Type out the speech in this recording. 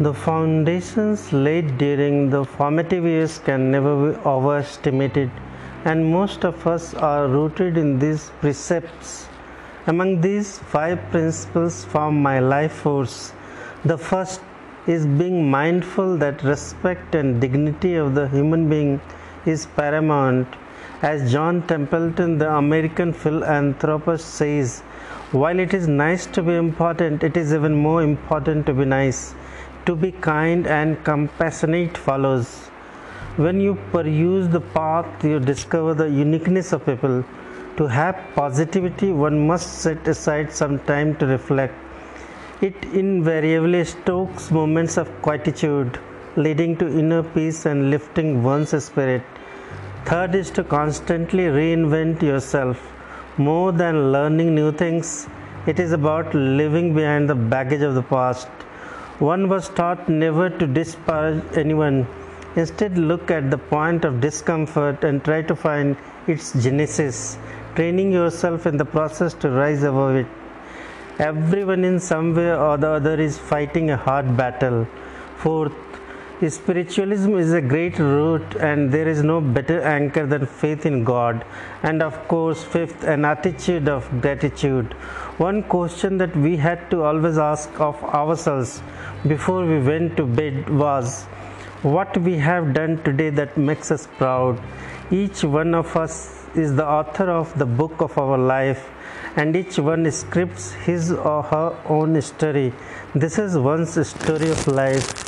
The foundations laid during the formative years can never be overestimated, and most of us are rooted in these precepts. Among these, five principles form my life force. The first is being mindful that respect and dignity of the human being is paramount. As John Templeton, the American philanthropist, says, while it is nice to be important, it is even more important to be nice. To be kind and compassionate follows. When you peruse the path, you discover the uniqueness of people. To have positivity, one must set aside some time to reflect. It invariably stokes moments of quietude, leading to inner peace and lifting one's spirit. Third is to constantly reinvent yourself. More than learning new things, it is about living behind the baggage of the past. One was taught never to disparage anyone. Instead, look at the point of discomfort and try to find its genesis, training yourself in the process to rise above it. Everyone, in some way or the other, is fighting a hard battle. Fourth, spiritualism is a great root, and there is no better anchor than faith in God. And of course, fifth, an attitude of gratitude. One question that we had to always ask of ourselves before we went to bed was what we have done today that makes us proud. Each one of us is the author of the book of our life, and each one scripts his or her own story. This is one's story of life